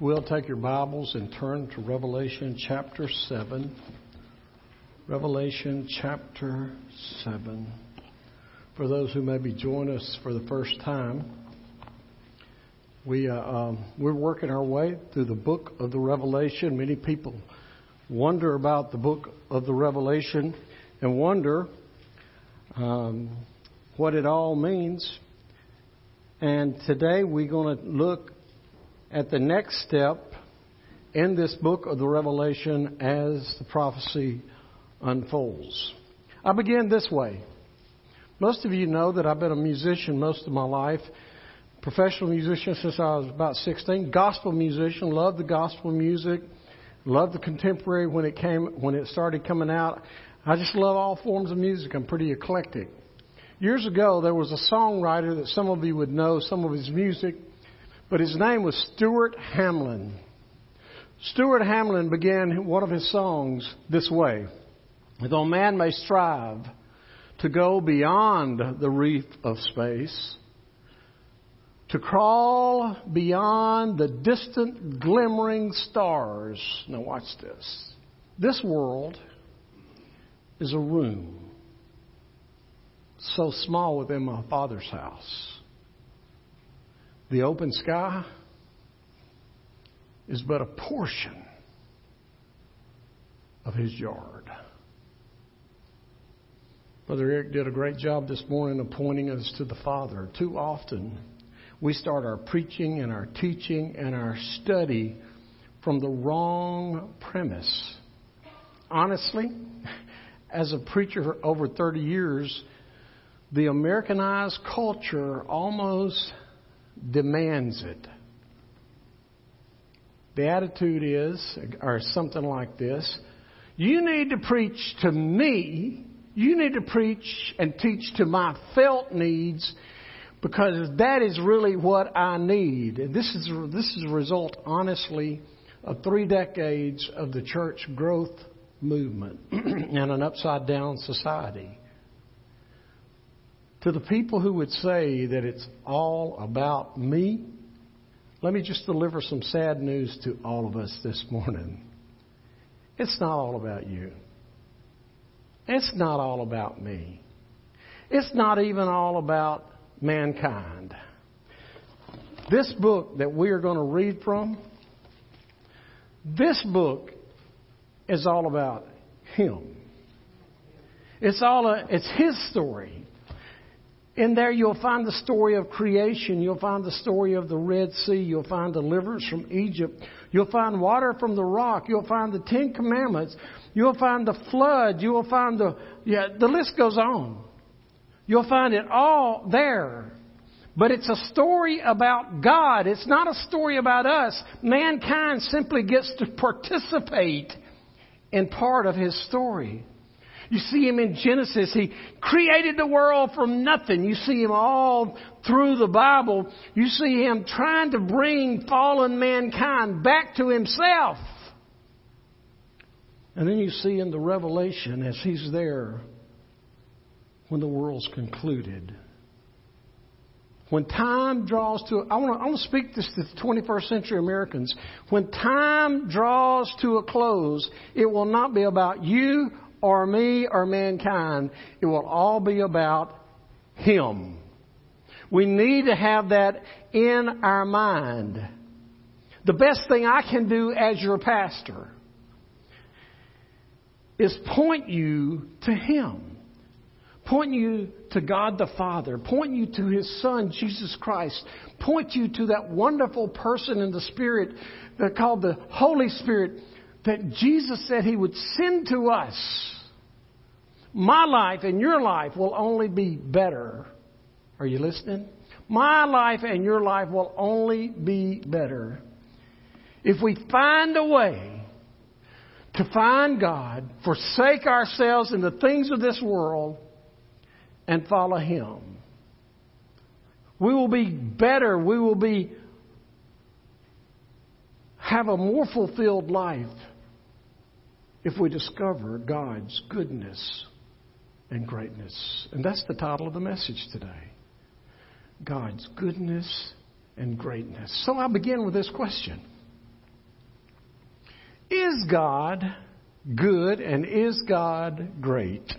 will take your Bibles and turn to Revelation chapter 7. Revelation chapter 7. For those who maybe join us for the first time, we, uh, um, we're working our way through the book of the Revelation. Many people wonder about the book of the Revelation and wonder um, what it all means. And today we're going to look at the next step in this book of the Revelation as the prophecy unfolds. I begin this way. Most of you know that I've been a musician most of my life, professional musician since I was about 16, gospel musician, loved the gospel music, loved the contemporary when it came when it started coming out. I just love all forms of music. I'm pretty eclectic. Years ago, there was a songwriter that some of you would know some of his music. But his name was Stuart Hamlin. Stuart Hamlin began one of his songs this way Though man may strive to go beyond the reef of space, to crawl beyond the distant glimmering stars. Now, watch this. This world is a room so small within my father's house the open sky is but a portion of his yard. Brother Eric did a great job this morning of pointing us to the Father. Too often, we start our preaching and our teaching and our study from the wrong premise. Honestly, as a preacher for over 30 years, the Americanized culture almost demands it. The attitude is, or something like this you need to preach to me, you need to preach and teach to my felt needs because that is really what I need. And this is, this is a result, honestly, of three decades of the church growth movement and an upside down society. To the people who would say that it's all about me, let me just deliver some sad news to all of us this morning. It's not all about you. It's not all about me. It's not even all about mankind. This book that we are going to read from, this book is all about Him. It's all a, it's His story. In there, you'll find the story of creation. You'll find the story of the Red Sea. You'll find deliverance from Egypt. You'll find water from the rock. You'll find the Ten Commandments. You'll find the flood. You'll find the, yeah, the list goes on. You'll find it all there. But it's a story about God. It's not a story about us. Mankind simply gets to participate in part of His story. You see him in Genesis. He created the world from nothing. You see him all through the Bible. You see him trying to bring fallen mankind back to himself. And then you see in the Revelation as he's there when the world's concluded. When time draws to, I want to, I want to speak this to 21st century Americans. When time draws to a close, it will not be about you or me or mankind. It will all be about Him. We need to have that in our mind. The best thing I can do as your pastor is point you to Him. Point you to God the Father. Point you to His Son, Jesus Christ. Point you to that wonderful person in the Spirit called the Holy Spirit that Jesus said He would send to us. My life and your life will only be better. Are you listening? My life and your life will only be better if we find a way to find God, forsake ourselves in the things of this world, and follow Him. We will be better. We will be have a more fulfilled life if we discover God's goodness and greatness. And that's the title of the message today God's goodness and greatness. So I begin with this question Is God good and is God great?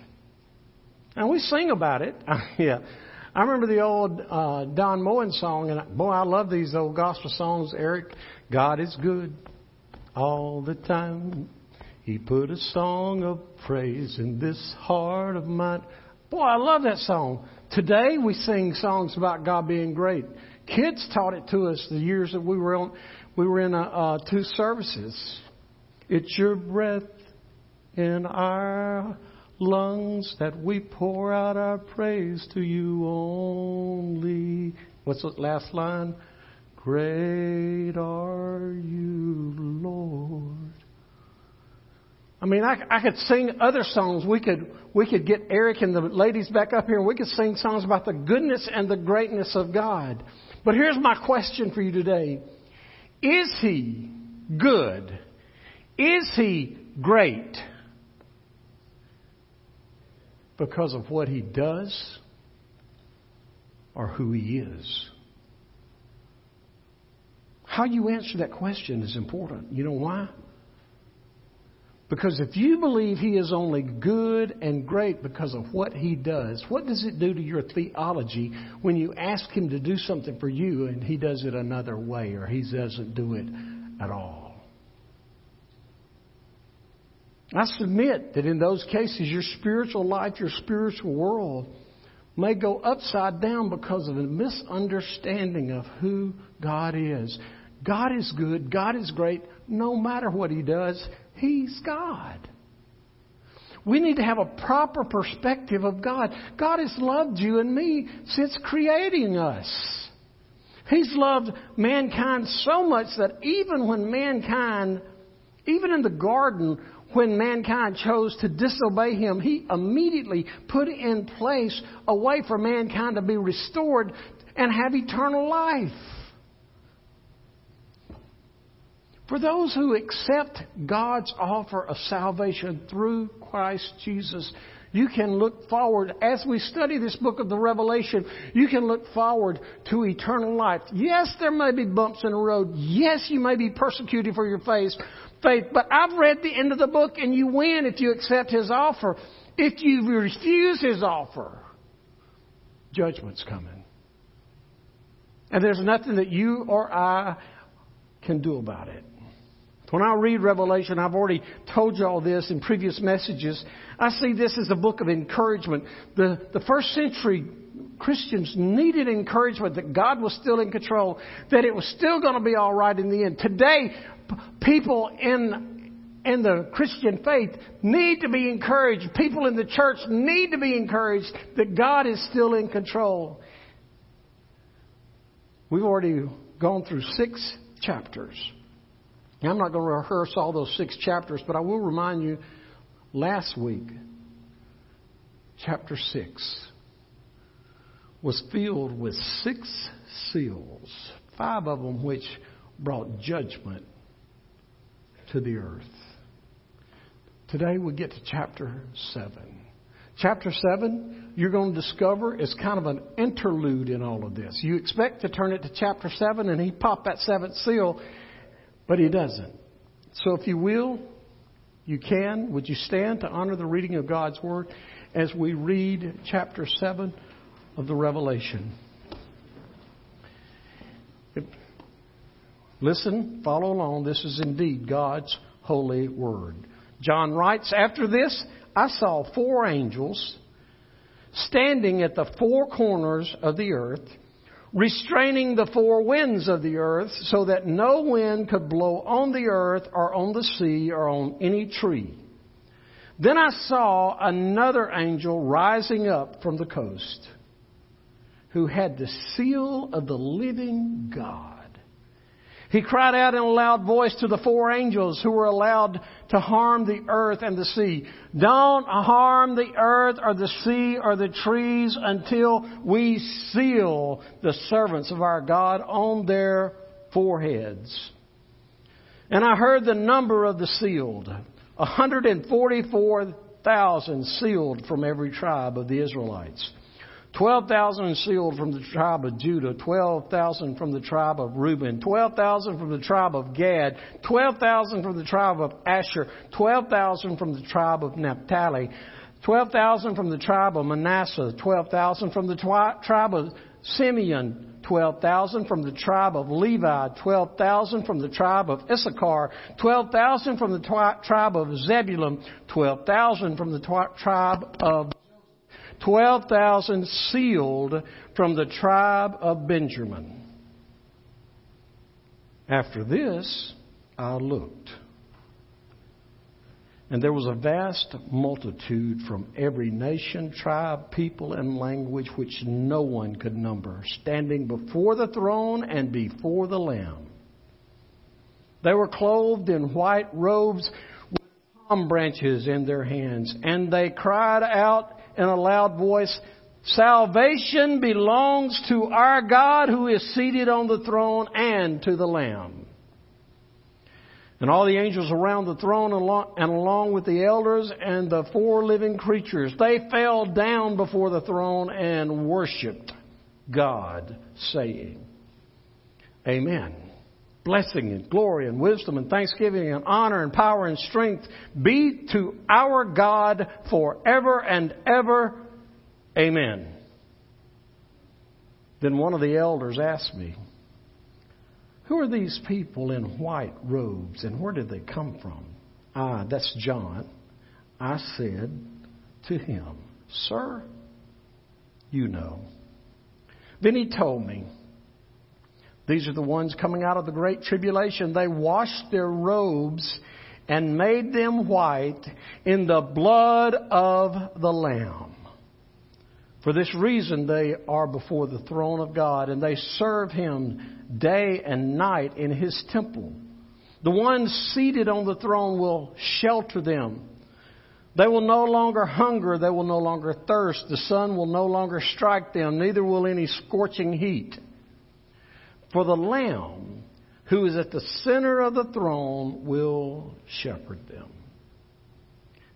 And we sing about it. yeah. I remember the old uh, Don Moen song, and boy, I love these old gospel songs, Eric. God is good all the time. He put a song of praise in this heart of mine. Boy, I love that song. Today we sing songs about God being great. Kids taught it to us the years that we were on. We were in uh, uh, two services. It's your breath in our lungs that we pour out our praise to you only. What's the last line? Great are you, Lord. I mean, I, I could sing other songs. We could, we could get Eric and the ladies back up here and we could sing songs about the goodness and the greatness of God. But here's my question for you today. Is He good? Is He great? Because of what He does or who He is? How you answer that question is important. You know why? Because if you believe He is only good and great because of what He does, what does it do to your theology when you ask Him to do something for you and He does it another way or He doesn't do it at all? I submit that in those cases, your spiritual life, your spiritual world may go upside down because of a misunderstanding of who God is. God is good, God is great, no matter what He does, He's God. We need to have a proper perspective of God. God has loved you and me since creating us. He's loved mankind so much that even when mankind, even in the garden, when mankind chose to disobey him, he immediately put in place a way for mankind to be restored and have eternal life. For those who accept God's offer of salvation through Christ Jesus, you can look forward, as we study this book of the Revelation, you can look forward to eternal life. Yes, there may be bumps in the road. Yes, you may be persecuted for your faith, faith, but I've read the end of the book and you win if you accept His offer. If you refuse His offer, judgment's coming. And there's nothing that you or I can do about it. When I read Revelation, I've already told you all this in previous messages. I see this as a book of encouragement. The, the first century Christians needed encouragement that God was still in control, that it was still going to be all right in the end. Today, people in, in the Christian faith need to be encouraged. People in the church need to be encouraged that God is still in control. We've already gone through six chapters. I'm not going to rehearse all those six chapters, but I will remind you last week, chapter 6 was filled with six seals, five of them which brought judgment to the earth. Today we get to chapter 7. Chapter 7, you're going to discover, is kind of an interlude in all of this. You expect to turn it to chapter 7 and he popped that seventh seal but he doesn't. So if you will, you can. Would you stand to honor the reading of God's Word as we read chapter 7 of the Revelation? Listen, follow along. This is indeed God's holy Word. John writes, After this, I saw four angels standing at the four corners of the earth restraining the four winds of the earth so that no wind could blow on the earth or on the sea or on any tree. Then I saw another angel rising up from the coast who had the seal of the living God. He cried out in a loud voice to the four angels who were allowed to harm the earth and the sea. Don't harm the earth or the sea or the trees until we seal the servants of our God on their foreheads. And I heard the number of the sealed. 144,000 sealed from every tribe of the Israelites. 12,000 sealed from the tribe of Judah, 12,000 from the tribe of Reuben, 12,000 from the tribe of Gad, 12,000 from the tribe of Asher, 12,000 from the tribe of Naphtali, 12,000 from the tribe of Manasseh, 12,000 from the twi- tribe of Simeon, 12,000 from the tribe of Levi, 12,000 from the tribe of Issachar, 12,000 from the twi- tribe of Zebulun, 12,000 from the twi- tribe of 12,000 sealed from the tribe of Benjamin. After this, I looked. And there was a vast multitude from every nation, tribe, people, and language which no one could number, standing before the throne and before the Lamb. They were clothed in white robes with palm branches in their hands, and they cried out in a loud voice, Salvation belongs to our God who is seated on the throne and to the Lamb. And all the angels around the throne and along with the elders and the four living creatures, they fell down before the throne and worshiped God, saying, Amen. Blessing and glory and wisdom and thanksgiving and honor and power and strength be to our God forever and ever. Amen. Then one of the elders asked me, who are these people in white robes and where did they come from? Ah, that's John. I said to him, Sir, you know. Then he told me, These are the ones coming out of the great tribulation. They washed their robes and made them white in the blood of the Lamb. For this reason, they are before the throne of God and they serve Him day and night in his temple. The one seated on the throne will shelter them. They will no longer hunger, they will no longer thirst. The sun will no longer strike them, neither will any scorching heat. For the Lamb who is at the center of the throne will shepherd them.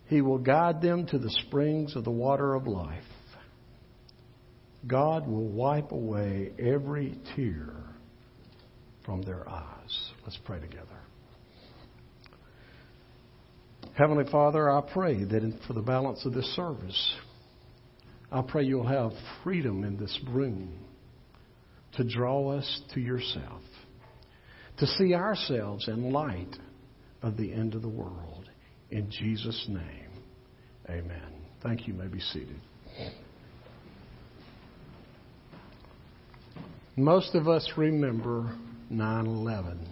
He will guide them to the springs of the water of life. God will wipe away every tear from their eyes. Let's pray together. Heavenly Father, I pray that for the balance of this service, I pray you'll have freedom in this room to draw us to yourself, to see ourselves in light of the end of the world. In Jesus' name, amen. Thank you. you may be seated. Most of us remember 9 11.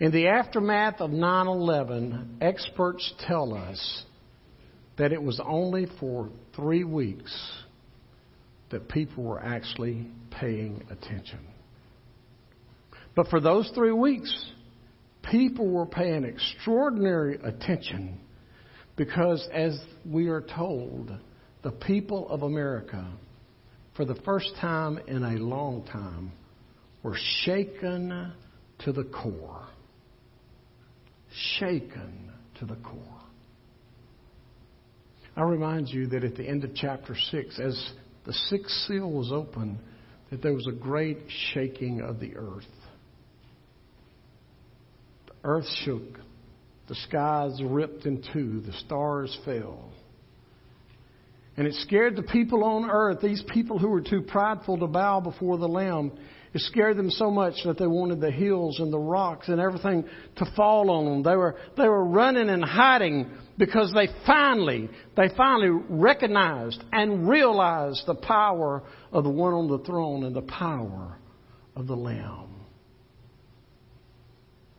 In the aftermath of 9 11, experts tell us that it was only for three weeks that people were actually paying attention. But for those three weeks, people were paying extraordinary attention because, as we are told, the people of America for the first time in a long time, were shaken to the core. Shaken to the core. I remind you that at the end of chapter 6, as the sixth seal was opened, that there was a great shaking of the earth. The earth shook. The skies ripped in two. The stars fell. And it scared the people on earth, these people who were too prideful to bow before the Lamb. It scared them so much that they wanted the hills and the rocks and everything to fall on them. They were, they were running and hiding because they finally, they finally recognized and realized the power of the one on the throne and the power of the Lamb.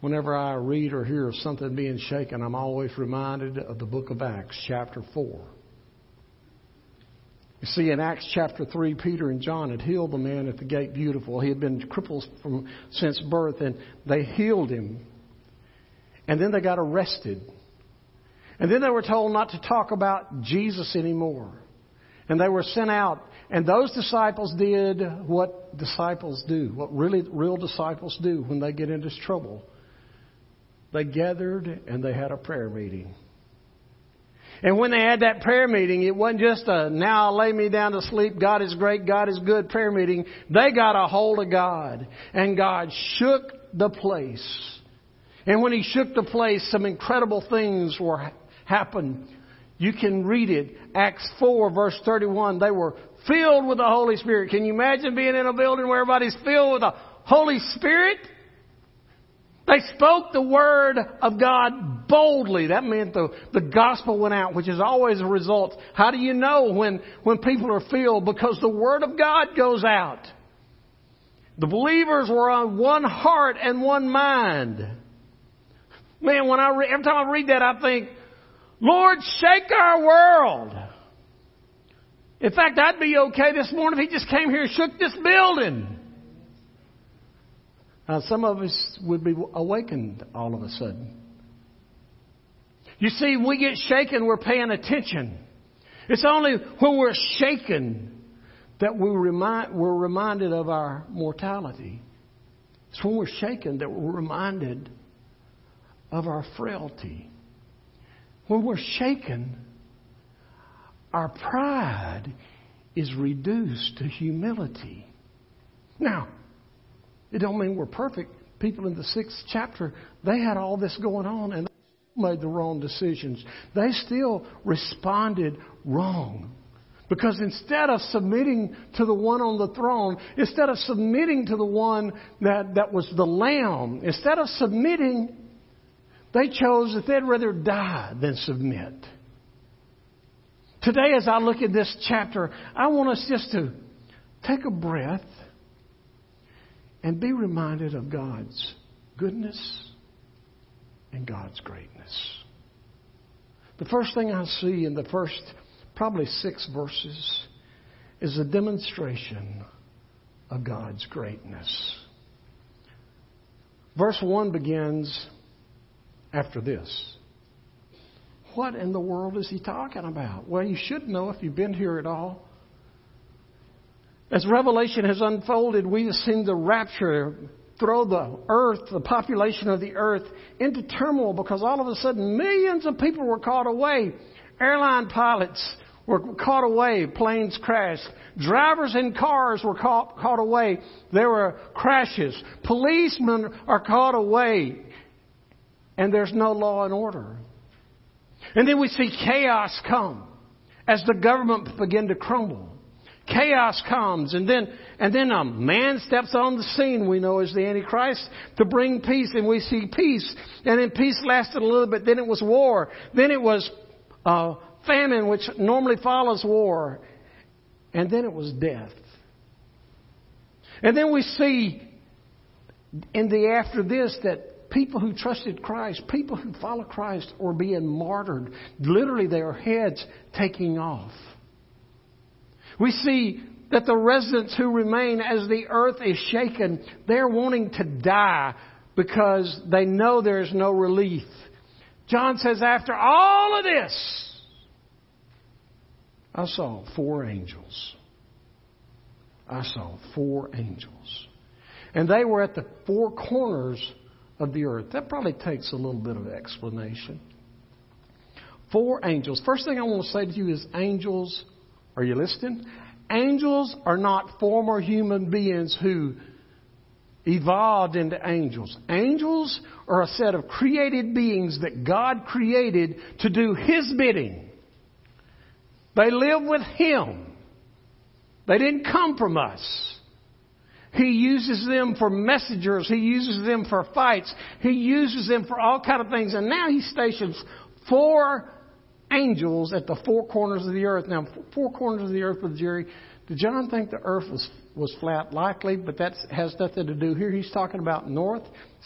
Whenever I read or hear of something being shaken, I'm always reminded of the book of Acts, chapter 4. You see, in Acts chapter 3, Peter and John had healed the man at the gate beautiful. He had been crippled from, since birth, and they healed him. And then they got arrested. And then they were told not to talk about Jesus anymore. And they were sent out. And those disciples did what disciples do, what really real disciples do when they get into trouble. They gathered and they had a prayer meeting. And when they had that prayer meeting, it wasn't just a now lay me down to sleep, God is great, God is good prayer meeting. They got a hold of God. And God shook the place. And when He shook the place, some incredible things were happened. You can read it. Acts 4 verse 31. They were filled with the Holy Spirit. Can you imagine being in a building where everybody's filled with the Holy Spirit? They spoke the word of God boldly. That meant the, the gospel went out, which is always a result. How do you know when, when people are filled? Because the word of God goes out. The believers were on one heart and one mind. Man, when I re- every time I read that, I think, Lord, shake our world. In fact, I'd be okay this morning if He just came here and shook this building. Uh, some of us would be awakened all of a sudden. You see, we get shaken, we're paying attention. It's only when we're shaken that we remind, we're reminded of our mortality. It's when we're shaken that we're reminded of our frailty. When we're shaken, our pride is reduced to humility. Now, it don't mean we're perfect. People in the sixth chapter, they had all this going on and they made the wrong decisions. They still responded wrong. Because instead of submitting to the one on the throne, instead of submitting to the one that, that was the lamb, instead of submitting, they chose that they'd rather die than submit. Today, as I look at this chapter, I want us just to take a breath and be reminded of God's goodness and God's greatness. The first thing I see in the first probably six verses is a demonstration of God's greatness. Verse 1 begins after this. What in the world is he talking about? Well, you should know if you've been here at all. As Revelation has unfolded, we have seen the rapture throw the earth, the population of the earth, into turmoil because all of a sudden millions of people were caught away. Airline pilots were caught away, planes crashed. Drivers in cars were caught, caught away. There were crashes. Policemen are caught away. And there's no law and order. And then we see chaos come as the government begin to crumble chaos comes. And then and then a man steps on the scene we know as the antichrist to bring peace and we see peace. And then peace lasted a little bit. Then it was war. Then it was uh, famine which normally follows war. And then it was death. And then we see in the after this that people who trusted Christ, people who follow Christ, are being martyred. Literally, their heads taking off. We see that the residents who remain as the earth is shaken, they're wanting to die because they know there's no relief. John says, after all of this, I saw four angels. I saw four angels. And they were at the four corners of the earth. That probably takes a little bit of explanation. Four angels. First thing I want to say to you is angels are you listening? Angels are not former human beings who evolved into angels. Angels are a set of created beings that God created to do His bidding. They live with Him. They didn't come from us. He uses them for messengers. He uses them for fights. He uses them for all kind of things. And now He stations four angels at the four corners of the earth. Now, four corners of the earth with Jerry. Did John think the earth was, was flat? Likely, but that has nothing to do here. He's talking about north,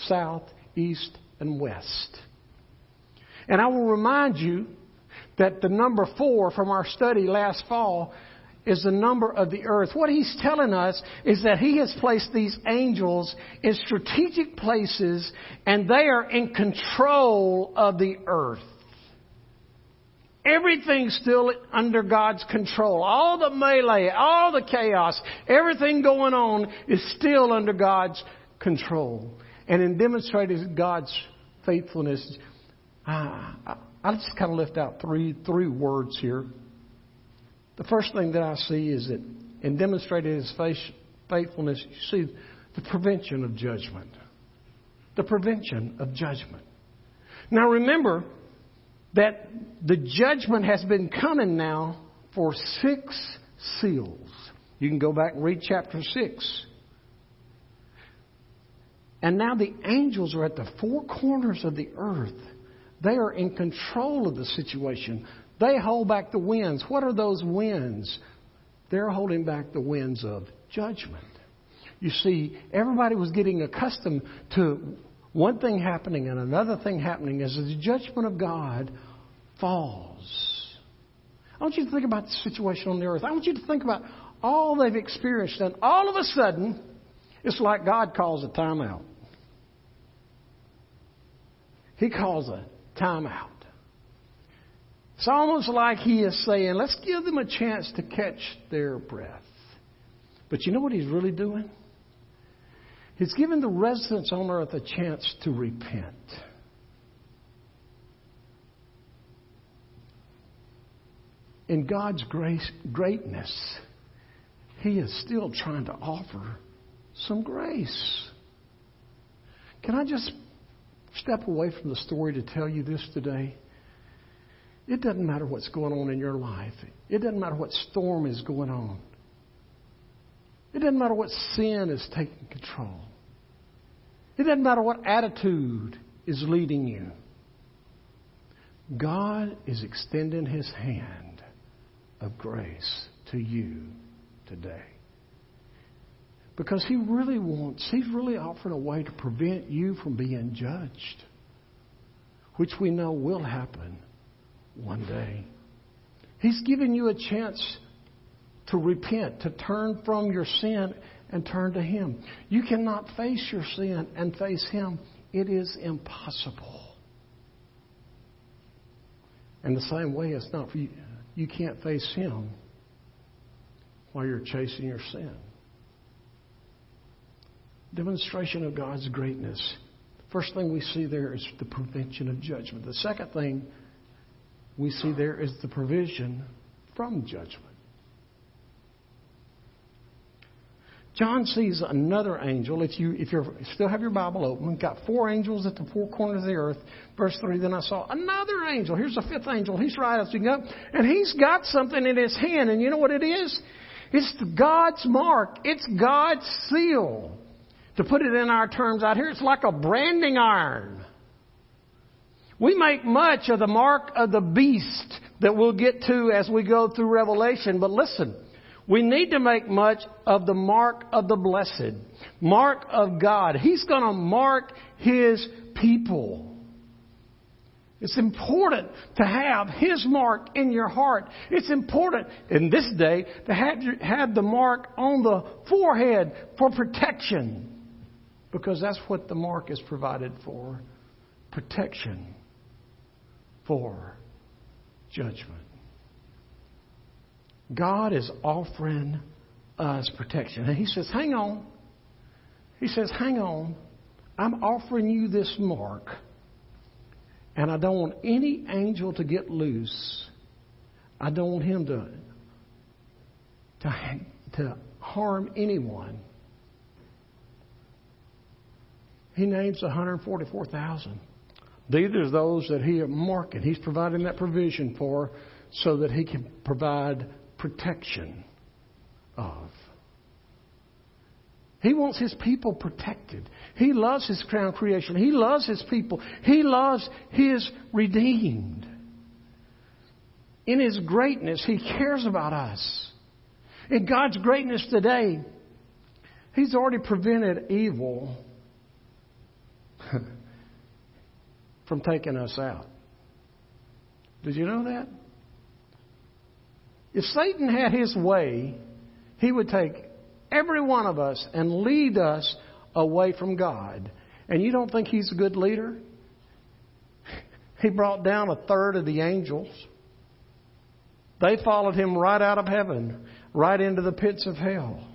south, east, and west. And I will remind you that the number four from our study last fall is the number of the earth. What he's telling us is that he has placed these angels in strategic places and they are in control of the earth. Everything's still under God's control. All the melee, all the chaos, everything going on is still under God's control. And in demonstrating God's faithfulness, I, I'll just kind of lift out three three words here. The first thing that I see is that in demonstrating his faithfulness, you see the prevention of judgment. The prevention of judgment. Now remember that the judgment has been coming now for six seals. You can go back and read chapter 6. And now the angels are at the four corners of the earth. They are in control of the situation. They hold back the winds. What are those winds? They're holding back the winds of judgment. You see, everybody was getting accustomed to one thing happening and another thing happening as the judgment of God falls. I want you to think about the situation on the earth. I want you to think about all they've experienced, and all of a sudden, it's like God calls a timeout. He calls a timeout. It's almost like he is saying, let's give them a chance to catch their breath. But you know what he's really doing? He's given the residents on earth a chance to repent. In God's grace, greatness, He is still trying to offer some grace. Can I just step away from the story to tell you this today? It doesn't matter what's going on in your life. It doesn't matter what storm is going on. It doesn't matter what sin is taking control. It doesn't matter what attitude is leading you. God is extending His hand of grace to you today. Because He really wants, He's really offering a way to prevent you from being judged, which we know will happen one day. He's giving you a chance to repent, to turn from your sin and turn to Him. You cannot face your sin and face Him. It is impossible. And the same way, it's not for you. You can't face Him while you're chasing your sin. Demonstration of God's greatness. First thing we see there is the prevention of judgment. The second thing we see there is the provision from judgment. John sees another angel. If you if you still have your Bible open, we've got four angels at the four corners of the earth. Verse three. Then I saw another angel. Here's the fifth angel. He's right up, and he's got something in his hand. And you know what it is? It's God's mark. It's God's seal. To put it in our terms out here, it's like a branding iron. We make much of the mark of the beast that we'll get to as we go through Revelation, but listen, we need to make much of the mark of the blessed, mark of God. He's going to mark His people. It's important to have His mark in your heart. It's important in this day to have, have the mark on the forehead for protection because that's what the mark is provided for protection for judgment. God is offering us protection. And He says, Hang on. He says, Hang on. I'm offering you this mark, and I don't want any angel to get loose. I don't want him to, to, to harm anyone. He names 144,000. These are those that he marked. He's providing that provision for so that he can provide protection of. He wants his people protected. He loves his crown creation. He loves his people. He loves his redeemed. In his greatness, he cares about us. In God's greatness today, he's already prevented evil from taking us out. Did you know that? If Satan had his way, he would take every one of us and lead us away from God. And you don't think he's a good leader? He brought down a third of the angels. They followed him right out of heaven, right into the pits of hell.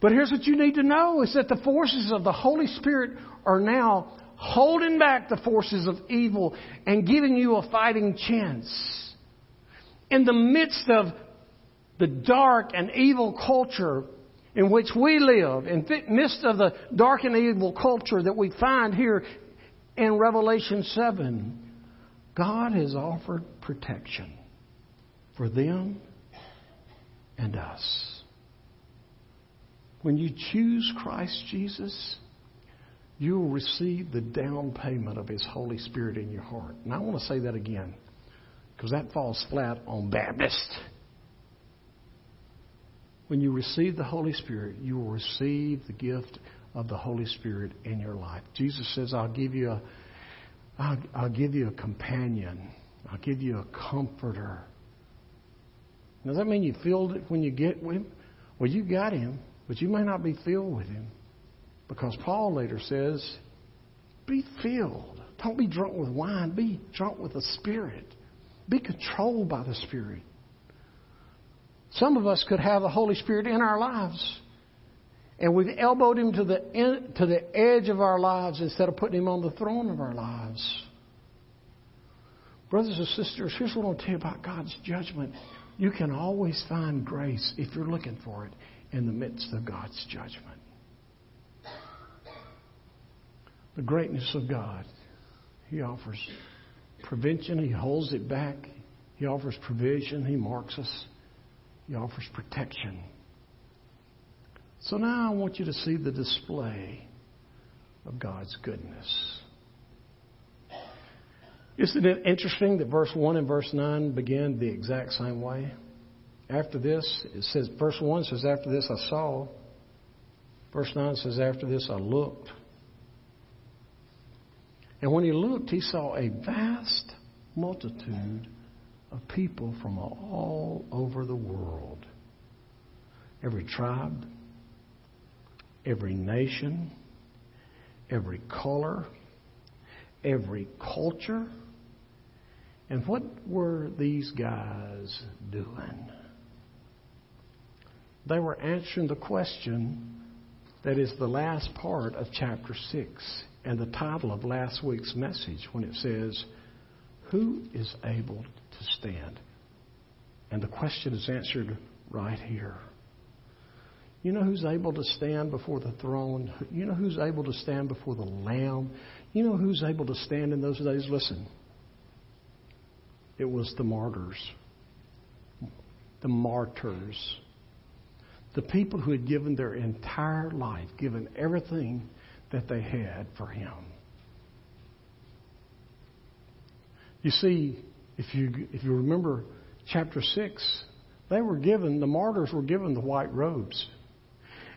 But here's what you need to know is that the forces of the Holy Spirit are now holding back the forces of evil and giving you a fighting chance. In the midst of the dark and evil culture in which we live, in the midst of the dark and evil culture that we find here in Revelation 7, God has offered protection for them and us. When you choose Christ Jesus, you will receive the down payment of His Holy Spirit in your heart. And I want to say that again because that falls flat on Baptist. When you receive the Holy Spirit, you will receive the gift of the Holy Spirit in your life. Jesus says, I'll give you a, I'll, I'll give you a companion. I'll give you a comforter. Does that mean you filled it when you get with him? Well, you got him, but you may not be filled with him. Because Paul later says, be filled. Don't be drunk with wine. Be drunk with the Spirit. Be controlled by the Spirit. Some of us could have the Holy Spirit in our lives. And we've elbowed him to the, to the edge of our lives instead of putting him on the throne of our lives. Brothers and sisters, here's what I want to tell you about God's judgment. You can always find grace if you're looking for it in the midst of God's judgment. the greatness of God. He offers prevention, He holds it back, He offers provision, He marks us, He offers protection. So now I want you to see the display of God's goodness. Isn't it interesting that verse 1 and verse 9 begin the exact same way? After this, it says, verse 1 says, After this I saw. Verse 9 says, After this I looked. And when he looked, he saw a vast multitude of people from all over the world. Every tribe, every nation, every color, every culture. And what were these guys doing? They were answering the question that is the last part of chapter 6 and the title of last week's message when it says, Who is able to stand? And the question is answered right here. You know who's able to stand before the throne? You know who's able to stand before the Lamb? You know who's able to stand in those days? Listen. It was the martyrs, the martyrs, the people who had given their entire life, given everything that they had for him. You see, if you, if you remember chapter 6, they were given, the martyrs were given the white robes.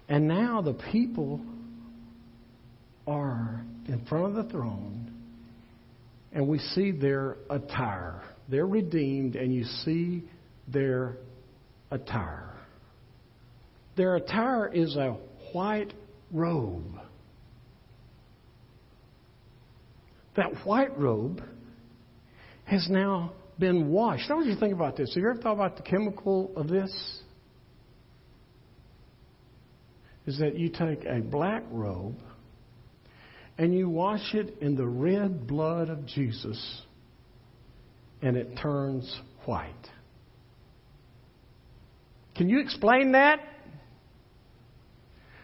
And now the people are in front of the throne, and we see their attire. They're redeemed, and you see their attire. Their attire is a white robe. That white robe has now been washed. I want you to think about this. Have you ever thought about the chemical of this? Is that you take a black robe and you wash it in the red blood of Jesus and it turns white. Can you explain that?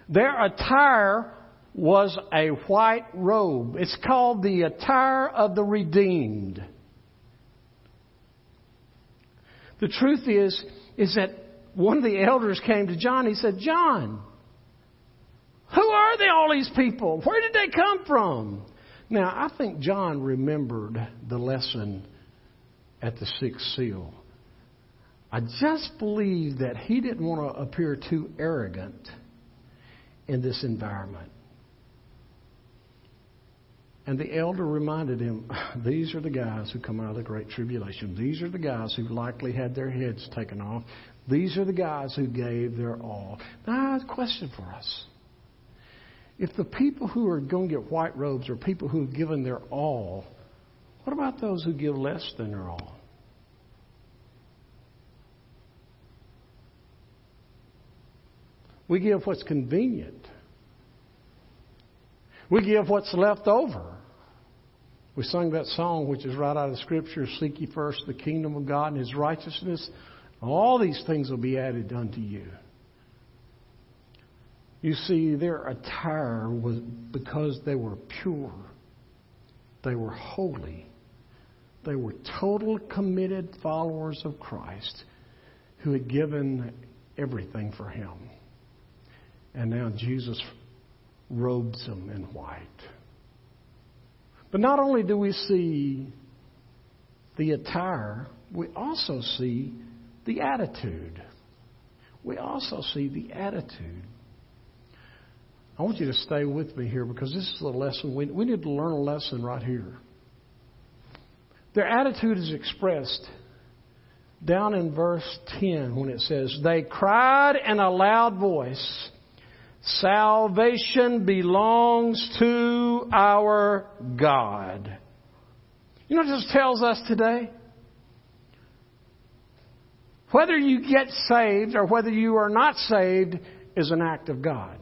Their attire was a white robe. It's called the attire of the redeemed. The truth is, is that one of the elders came to John. He said, John, who are they, all these people? Where did they come from? Now, I think John remembered the lesson at the sixth seal. I just believe that he didn't want to appear too arrogant in this environment. And the elder reminded him, These are the guys who come out of the Great Tribulation. These are the guys who likely had their heads taken off. These are the guys who gave their all. Now, question for us. If the people who are going to get white robes are people who have given their all, what about those who give less than their all? We give what's convenient. We give what's left over. We sung that song, which is right out of Scripture Seek ye first the kingdom of God and his righteousness. All these things will be added unto you. You see, their attire was because they were pure, they were holy, they were total committed followers of Christ who had given everything for him. And now Jesus robes them in white. But not only do we see the attire, we also see the attitude. We also see the attitude. I want you to stay with me here because this is a lesson. We, we need to learn a lesson right here. Their attitude is expressed down in verse 10 when it says, They cried in a loud voice, Salvation belongs to our God. You know what this tells us today? Whether you get saved or whether you are not saved is an act of God.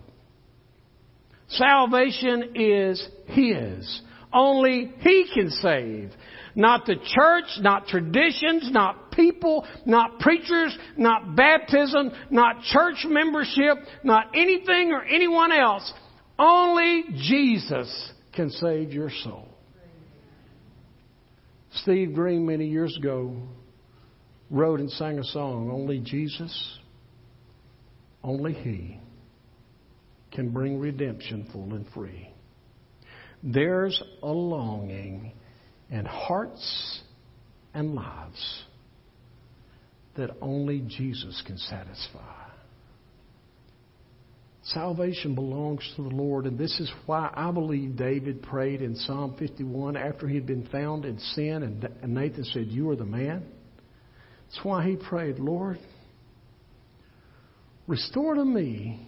Salvation is His. Only He can save. Not the church, not traditions, not people, not preachers, not baptism, not church membership, not anything or anyone else. Only Jesus can save your soul. Steve Green, many years ago, wrote and sang a song Only Jesus, only He can bring redemption full and free. There's a longing in hearts and lives that only Jesus can satisfy. Salvation belongs to the Lord, and this is why I believe David prayed in Psalm 51 after he had been found in sin, and Nathan said, You are the man. That's why he prayed, Lord, restore to me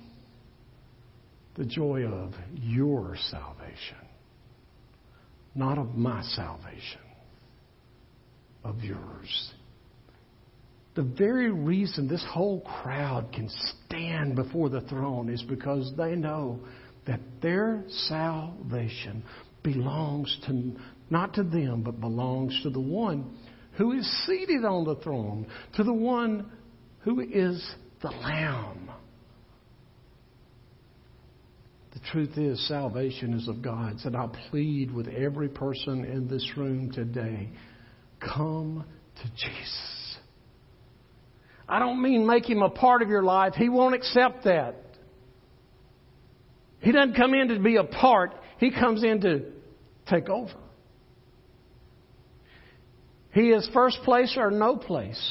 the joy of your salvation, not of my salvation, of yours. The very reason this whole crowd can stand before the throne is because they know that their salvation belongs to not to them, but belongs to the one who is seated on the throne, to the one who is the Lamb. The truth is, salvation is of God's, and I plead with every person in this room today come to Jesus. I don't mean make him a part of your life. He won't accept that. He doesn't come in to be a part, he comes in to take over. He is first place or no place.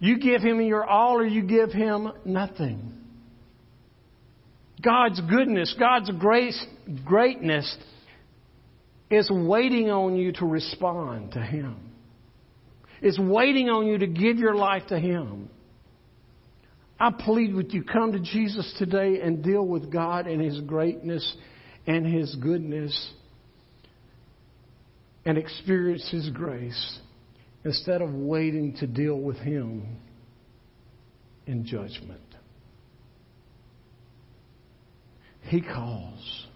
You give him your all or you give him nothing. God's goodness, God's grace, greatness is waiting on you to respond to Him. It's waiting on you to give your life to Him. I plead with you, come to Jesus today and deal with God and His greatness and His goodness and experience His grace instead of waiting to deal with Him in judgment. He calls.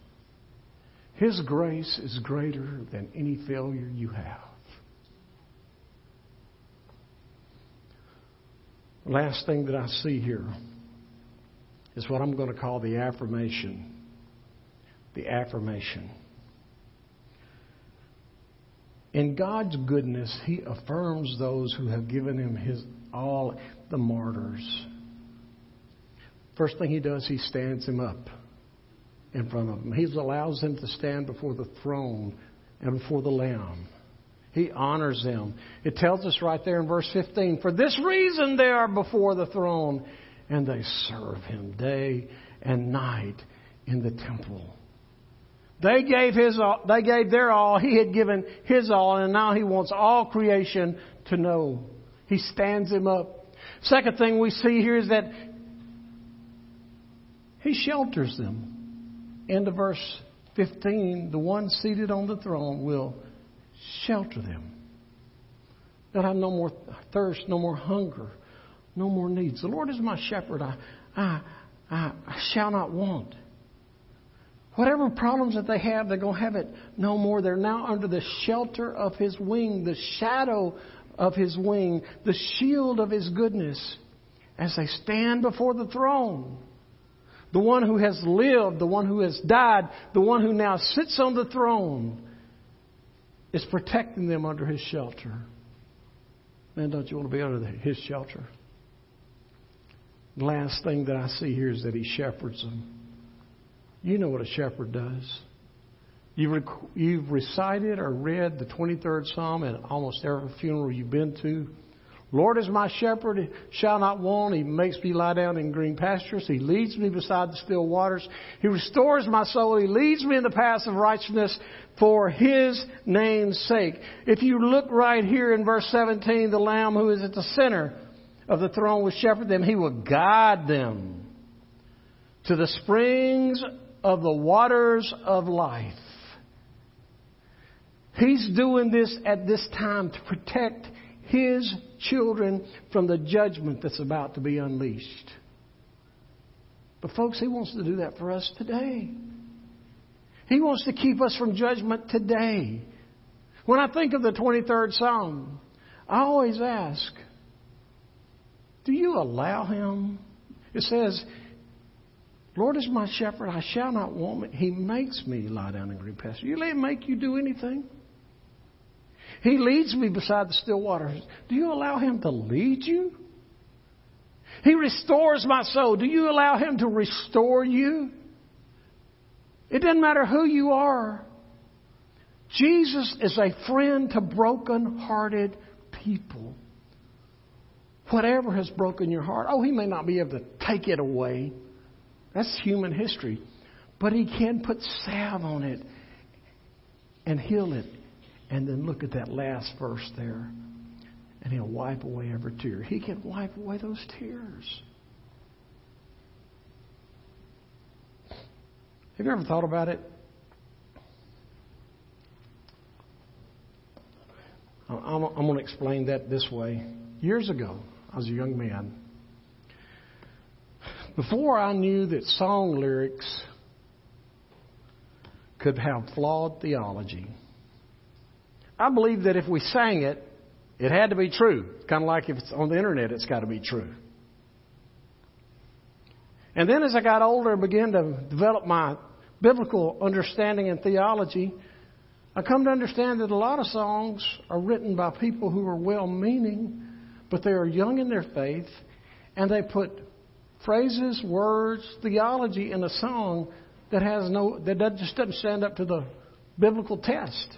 His grace is greater than any failure you have. Last thing that I see here is what I'm going to call the affirmation. The affirmation. In God's goodness, He affirms those who have given Him His all, the martyrs. First thing He does, He stands Him up in front of them. He allows them to stand before the throne and before the Lamb. He honors them. It tells us right there in verse 15, for this reason they are before the throne and they serve him day and night in the temple. They gave his all, they gave their all, he had given his all, and now he wants all creation to know. He stands him up. Second thing we see here is that he shelters them into verse 15, the one seated on the throne will shelter them. They'll have no more thirst, no more hunger, no more needs. The Lord is my shepherd. I, I, I, I shall not want. Whatever problems that they have, they're going to have it no more. They're now under the shelter of His wing, the shadow of His wing, the shield of His goodness as they stand before the throne. The one who has lived, the one who has died, the one who now sits on the throne is protecting them under His shelter. Man, don't you want to be under His shelter? The last thing that I see here is that He shepherds them. You know what a shepherd does. You've, you've recited or read the 23rd Psalm at almost every funeral you've been to. Lord is my shepherd, shall not want. He makes me lie down in green pastures. He leads me beside the still waters. He restores my soul. He leads me in the paths of righteousness for His name's sake. If you look right here in verse 17, the Lamb who is at the center of the throne will shepherd them. He will guide them to the springs of the waters of life. He's doing this at this time to protect his children from the judgment that's about to be unleashed. But, folks, he wants to do that for us today. He wants to keep us from judgment today. When I think of the 23rd Psalm, I always ask, do you allow him? It says, Lord is my shepherd, I shall not want. He makes me lie down in green pastures. You let him make you do anything? He leads me beside the still waters. Do you allow him to lead you? He restores my soul. Do you allow him to restore you? It doesn't matter who you are. Jesus is a friend to broken hearted people. Whatever has broken your heart, oh, he may not be able to take it away. That's human history. But He can put salve on it and heal it. And then look at that last verse there. And He'll wipe away every tear. He can wipe away those tears. Have you ever thought about it? I'm, going to explain that this way. Years ago, I was a young man. Before I knew that song lyrics could have flawed theology, I believe that if we sang it, it had to be true. Kind of like if it's on the internet, it's got to be true. And then as I got older and began to develop my biblical understanding and theology, I come to understand that a lot of songs are written by people who are well meaning, but they are young in their faith, and they put phrases, words, theology in a song that has no that just doesn't stand up to the biblical test.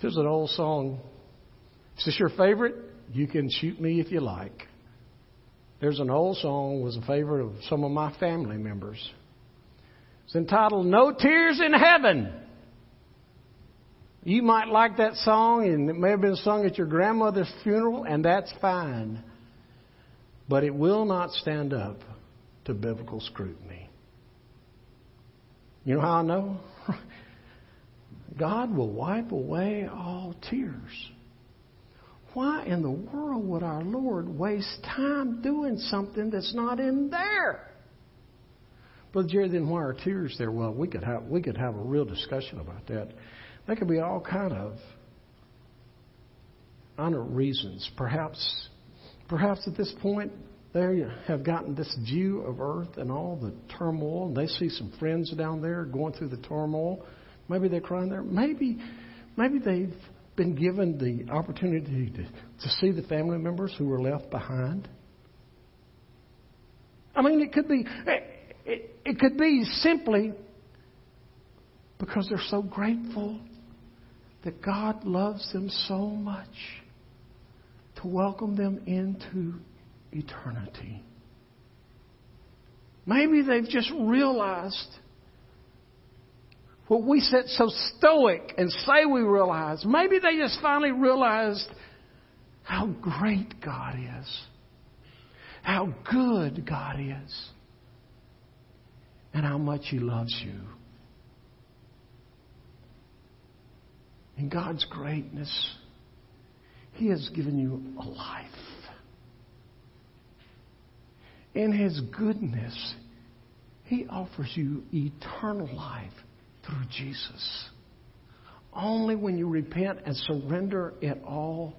There's an old song. Is this your favorite? You can shoot me if you like. There's an old song was a favorite of some of my family members. It's entitled No Tears in Heaven. You might like that song, and it may have been sung at your grandmother's funeral, and that's fine. But it will not stand up to biblical scrutiny. You know how I know? God will wipe away all tears. Why in the world would our Lord waste time doing something that's not in there? But Jerry, then why are tears there? Well, we could have we could have a real discussion about that. There could be all kind of honor reasons. Perhaps, perhaps at this point they have gotten this view of Earth and all the turmoil, and they see some friends down there going through the turmoil. Maybe they're crying there. Maybe, maybe they've been given the opportunity to, to see the family members who were left behind. I mean, it could be, it, it, it could be simply because they're so grateful that God loves them so much to welcome them into eternity. Maybe they've just realized what we sit so stoic and say we realize. Maybe they just finally realized how great God is, how good God is, and how much He loves you. In God's greatness, He has given you a life. In His goodness, He offers you eternal life through Jesus. Only when you repent and surrender it all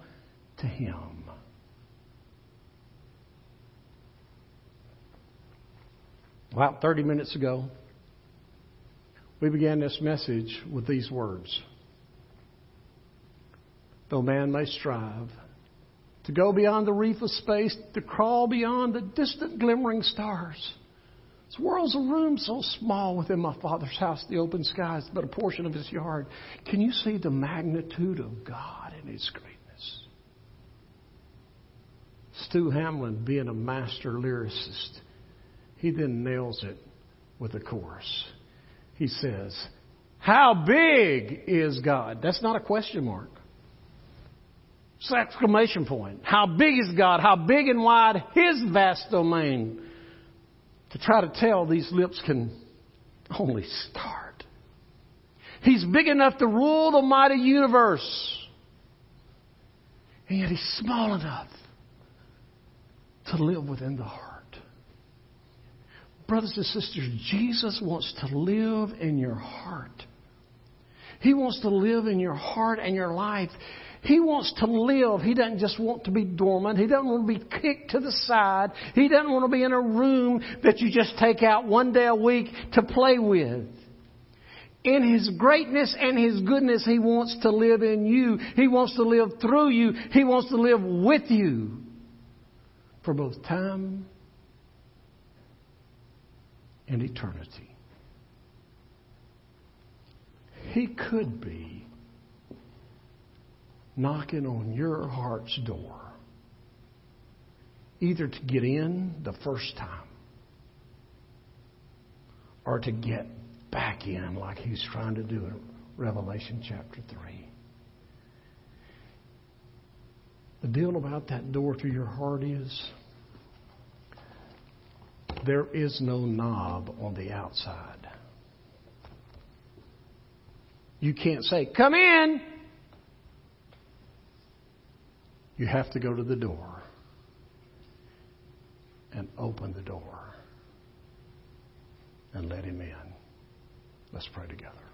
to Him. About 30 minutes ago, we began this message with these words Though man may strive to go beyond the reef of space, to crawl beyond the distant glimmering stars. This world's a room so small within my Father's house, the open skies, but a portion of His yard. Can you see the magnitude of God and His greatness? Stu Hamblen, being a master lyricist, he then nails it with a chorus. He says, How big is God? That's not a question mark. It's an exclamation point. How big is God? How big and wide His vast domain? To try to tell, these lips can only start. He's big enough to rule the mighty universe. And yet He's small enough to live within the heart. Brothers and sisters, Jesus wants to live in your heart. He wants to live in your heart and your life. He wants to live. He doesn't just want to be dormant. He doesn't want to be kicked to the side. He doesn't want to be in a room that you just take out one day a week to play with. In His greatness and His goodness, He wants to live in you. He wants to live through you. He wants to live with you for both time and eternity. He could be knocking on your heart's door, either to get in the first time or to get back in like he's trying to do in Revelation chapter 3. The deal about that door to your heart is there is no knob on the outside. You can't say, Come in. You have to go to the door and open the door and let Him in. Let's pray together.